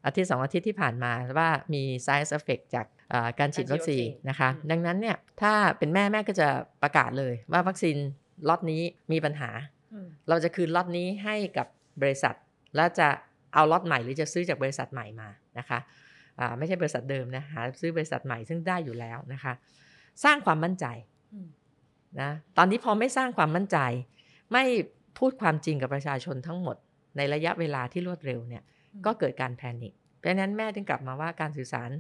อาทิตย์สองอาทิตย์ที่ผ่านมาว่ามี side effect จากเอ่อ การฉีดวัคซีนนะคะ ดังนั้นเนี่ยถ้าเป็นแม่แม่ก็จะประกาศเลยว่าวัคซีนล็อตนี้มีปัญหาอืมเราจะคืนล็อตนี้ให้กับบริษัท แล้วจะเอาล็อตใหม่หรือจะซื้อจากบริษัทใหม่มานะคะอ่าไม่ใช่บริษัทเดิมนะหาซื้อบริษัทใหม่ซึ่งได้อยู่แล้วนะคะ สร้างความมั่นใจอืมนะตอนนี้พอไม่สร้างความมั่นใจ ไม่พูดความจริงกับประชาชนทั้งหมด ในระยะเวลาที่รวดเร็วเนี่ยก็เกิดการแพนิคเพราะฉะนั้นแม่จึงกลับมาว่าการสื่อสาร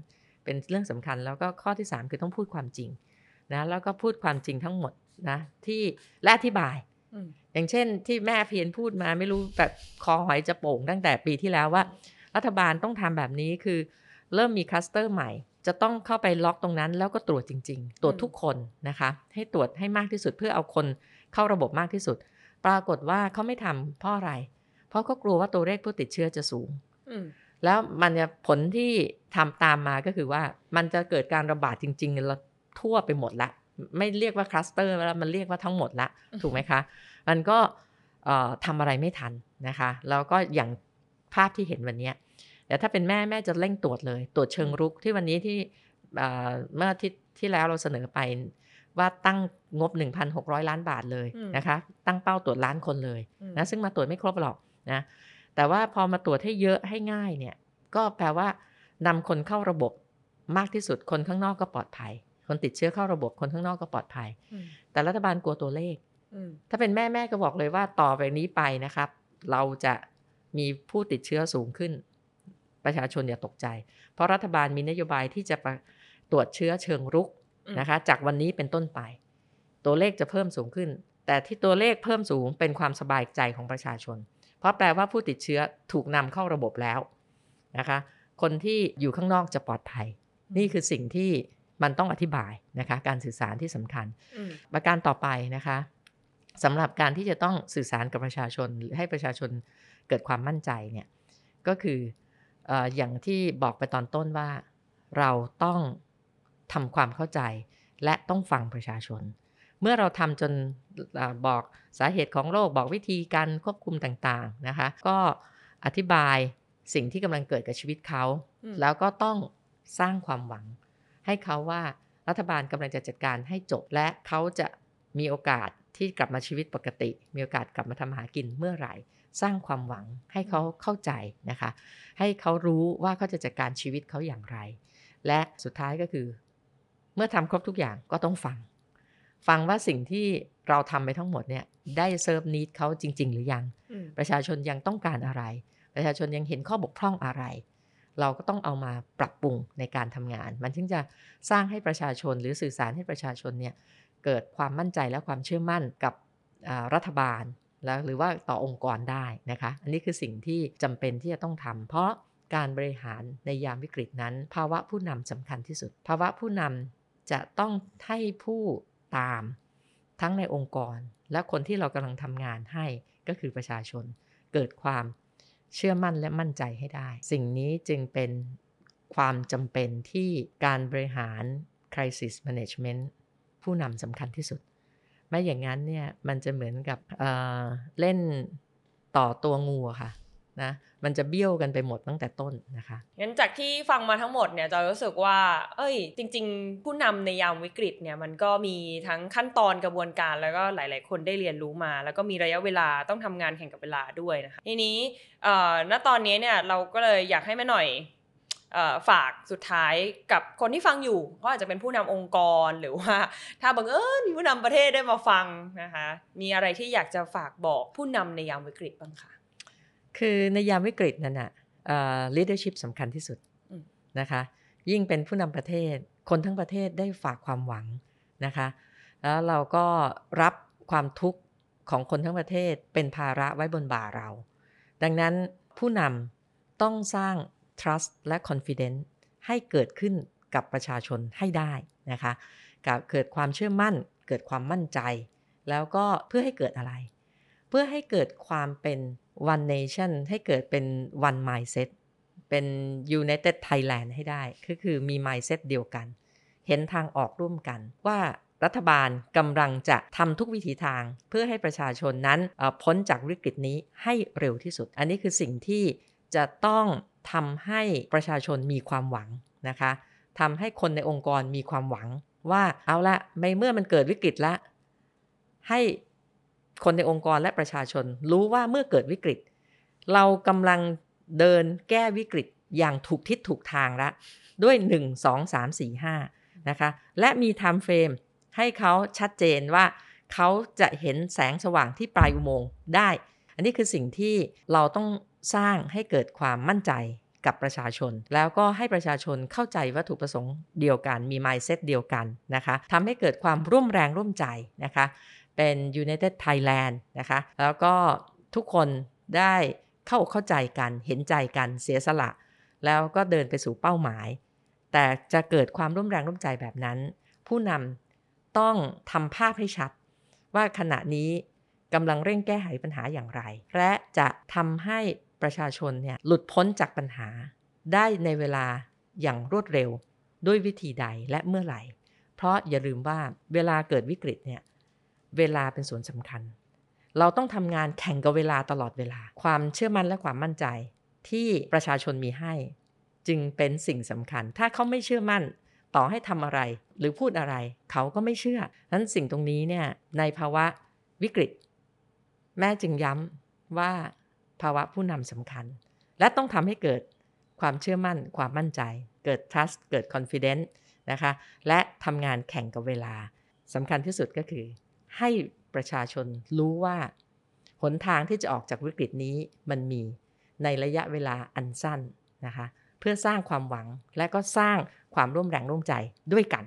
เป็นเรื่องสำคัญ แล้วก็ข้อที่ 3 คือต้องพูดความจริงนะแล้วก็พูดความจริงทั้งหมดนะที่และอธิบายอืมอย่างเช่นที่แม่เพียนพูดมาไม่รู้แบบคอหอยจะโป่งตั้งแต่ปีที่แล้วว่า รัฐบาลต้องทำแบบนี้คือเริ่มมีคลัสเตอร์ใหม่ จะต้องเข้าไปล็อกตรงนั้น แล้วก็ตรวจจริง ๆ ตรวจทุกคนนะคะ ให้ตรวจให้มากที่สุดเพื่อเอาคนเข้าระบบมากที่สุด ปรากฏว่าเขาไม่ทำเพราะอะไร เพราะเขากลัวว่าตัวเลขผู้ติดเชื้อจะสูงอืมแล้วมันจะผลที่ ทำตามมาก็คือว่ามันจะเกิดการระบาดจริงๆแล้วทั่วไปหมดละ ไม่เรียกว่าคลัสเตอร์แล้วมันเรียกว่าทั้งหมดละ ถูกไหมคะ มันก็เอ่อทำอะไรไม่ทันนะคะ แล้วก็อย่างภาพที่เห็นวันเนี้ยแต่ถ้าเป็นแม่แม่จะเร่งตรวจเลย ตรวจเชิงรุกที่วันนี้ที่เอ่อเมื่ออาที่ที่แล้วเราเสนอไปว่าตั้งงบ 1,600 ล้านบาทเลยอืมนะคะ ตั้งเป้าตรวจล้านคนเลยอืมนะซึ่งมาตรวจไม่ครบหรอกนะแต่ว่าพอมาตรวจให้เยอะให้ง่ายเนี่ยก็แปลว่า นำคนเข้าระบบมากที่สุดคนข้างนอกก็ปลอดภัย คนติดเชื้อเข้าระบบคนข้างนอกก็ปลอดภัยอืมแต่รัฐบาลกลัวตัวเลขอืมถ้าเป็นแม่แม่ก็บอกเลยว่าต่อไปนี้ไปนะครับ เราจะมีผู้ติดเชื้อสูงขึ้น ประชาชนอย่าตกใจ เพราะรัฐบาลมีนโยบายที่จะประตรวจเชื้อเชิงรุกอืมนะคะ จากวันนี้เป็นต้นไป ตัวเลขจะเพิ่มสูงขึ้น แต่ที่ตัวเลขเพิ่มสูงเป็นความสบายใจของประชาชน เพราะแปลว่าผู้ติดเชื้อถูกนำเข้าระบบแล้วนะคะ คนที่อยู่ข้างนอกจะปลอดภัย นี่คือสิ่งที่มันต้องอธิบายนะคะ การสื่อสารที่สำคัญอืมประการต่อไปนะคะสำหรับการที่จะต้องสื่อสารกับประชาชนหรือให้ประชาชนเกิดความมั่นใจเนี่ยก็คือเอออย่างที่บอกไปตอนต้นว่าเราต้องทำความเข้าใจและต้องฟังประชาชน เมื่อเราทำจนเออบอกสาเหตุของโรคบอกวิธีการควบคุมต่างๆนะคะ ก็อธิบาย สิ่งที่กำลังเกิดกับชีวิตเขาอืมแล้วก็ต้องสร้างความหวัง ให้เขาว่ารัฐบาลกำลังจะจัดการให้จบและเขาจะมีโอกาสที่กลับมาชีวิตปกติ มีโอกาสกลับมาทำมาหากินเมื่อไหร่ สร้างความหวังให้เขาเข้าใจนะคะ ให้เขารู้ว่าเขาจะจัดการชีวิตเขาอย่างไร และสุดท้ายก็คือ เมื่อทำครบทุกอย่างก็ต้องฟัง ฟังว่าสิ่งที่เราทำไปทั้งหมดเนี่ยได้เซิร์ฟนิดเขาจริง ๆ หรือยังอืมประชาชนยังต้องการอะไร ประชาชนยังเห็นข้อบกพร่องอะไร เราก็ต้องเอามาปรับปรุงในการทำงาน มันถึงจะสร้างให้ประชาชนหรือสื่อสารให้ประชาชนเนี่ยเกิดความมั่นใจและความเชื่อมั่นกับรัฐบาลแล้วหรือว่าต่อองค์กรได้นะคะ อันนี้คือสิ่งที่จำเป็นที่จะต้องทำเพราะการบริหารในยามวิกฤตนั้น ภาวะผู้นำสำคัญที่สุด ภาวะผู้นำจะต้องให้ผู้ตามทั้งในองค์กร และคนที่เรากำลังทำงานให้ก็คือประชาชน เกิดความ เชื่อมั่นและมั่นใจให้ได้ สิ่งนี้จึงเป็นความจำเป็นที่การบริหาร crisis management ผู้นำสำคัญที่สุด ไม่อย่างนั้นเนี่ยมันจะเหมือนกับเเล่นต่อตัวงูค่ะ นะมันจะเบี้ยวกันไปหมดตั้งแต่ต้นนะคะงั้นจากที่ฟังมาทั้งหมดเนี่ยจอยรู้สึกว่า เอ้ย จริง ๆ ผู้นำในยามวิกฤตเนี่ยมันก็มีทั้งขั้นตอนกระบวนการแล้วก็หลาย ๆ คนได้เรียนรู้มา แล้วก็มีระยะเวลาต้องทำงานแข่งกับเวลาด้วยนะคะทีนี้ณตอนนี้เนี่ยเราก็เลยอยากให้แม่หน่อยฝากสุดท้ายกับคนที่ฟังอยู่ก็อาจจะเป็นผู้นำองค์กรหรือว่า ถ้าบังเอิญมีผู้นำประเทศได้มาฟังนะคะมีอะไรที่อยากจะฝากบอกผู้นำในยามวิกฤตบ้างคะ คือในยามวิกฤตนั้นน่ะเอ่อ leadership สำคัญที่สุดอืมนะคะ ยิ่งเป็นผู้นำประเทศ คนทั้งประเทศได้ฝากความหวังนะคะ แล้วเราก็รับความทุกข์ของคนทั้งประเทศเป็นภาระไว้บนบ่าเรา ดังนั้นผู้นำต้องสร้าง trust และ confidence ให้เกิดขึ้นกับประชาชนให้ได้นะคะกับเกิดความเชื่อมั่น เกิดความมั่นใจ แล้วก็เพื่อให้เกิดอะไร เพื่อให้เกิดความเป็น one nation ให้เกิดเป็น one mindset เป็น united Thailand ให้ได้ ก็คือมี mindset เดียวกัน เห็นทางออกร่วมกันว่ารัฐบาลกำลังจะทำทุกวิถีทาง เพื่อให้ประชาชนนั้นพ้นจากวิกฤตนี้ให้เร็วที่สุด อันนี้คือสิ่งที่จะต้องทำให้ประชาชนมีความหวังนะคะทำให้คนในองค์กรมีความหวังว่าเอาละไม่เมื่อมันเกิดวิกฤตแล้วให้ คนในองค์กรและประชาชน รู้ว่าเมื่อเกิดวิกฤต เรากำลังเดินแก้วิกฤตอย่างถูกทิศถูกทางละ ด้วย 1 2 3 4 5นะคะและมีไทม์เฟรมให้เขาชัดเจนว่าเขาจะเห็นแสงสว่างที่ปลายอุโมงค์ได้ อันนี้คือสิ่งที่เราต้องสร้างให้เกิดความมั่นใจกับประชาชน แล้วก็ให้ประชาชนเข้าใจวัตถุประสงค์เดียวกันมี mindset เดียวกันนะคะทำให้เกิดความร่วมแรงร่วมใจนะคะ เป็น United Thailand นะคะ แล้วก็ทุกคนได้เข้าเข้าใจกันเห็นใจกันเสียสละ แล้วก็เดินไปสู่เป้าหมาย แต่จะเกิดความร่วมแรงร่วมใจแบบนั้น ผู้นำต้องทำภาพให้ชัด ว่าขณะนี้กำลังเร่งแก้ไขปัญหาอย่างไร และจะทำให้ประชาชนเนี่ยหลุดพ้นจากปัญหา ได้ในเวลาอย่างรวดเร็ว ด้วยวิธีใดและเมื่อไหร่ เพราะอย่าลืมว่าเวลาเกิดวิกฤตเนี่ย เวลาเป็นส่วนสำคัญ เราต้องทำงานแข่งกับเวลาตลอดเวลา ความเชื่อมั่นและความมั่นใจ ที่ประชาชนมีให้ จึงเป็นสิ่งสำคัญ ถ้าเขาไม่เชื่อมั่น ต่อให้ทำอะไร หรือพูดอะไร เขาก็ไม่เชื่อนั้นสิ่งตรงนี้เนี่ยในภาวะวิกฤต แม่จึงย้ำว่าภาวะผู้นำสำคัญ และต้องทำให้เกิดความเชื่อมั่น ความมั่นใจ เกิด trust เกิด confidence นะคะ และทำงานแข่งกับเวลาสำคัญที่สุดก็คือ ให้ประชาชนรู้ว่า หนทางที่จะออกจากวิกฤตนี้มันมีในระยะเวลาอันสั้นนะคะ เพื่อสร้างความหวังและก็สร้างความร่วมแรงร่วมใจด้วยกัน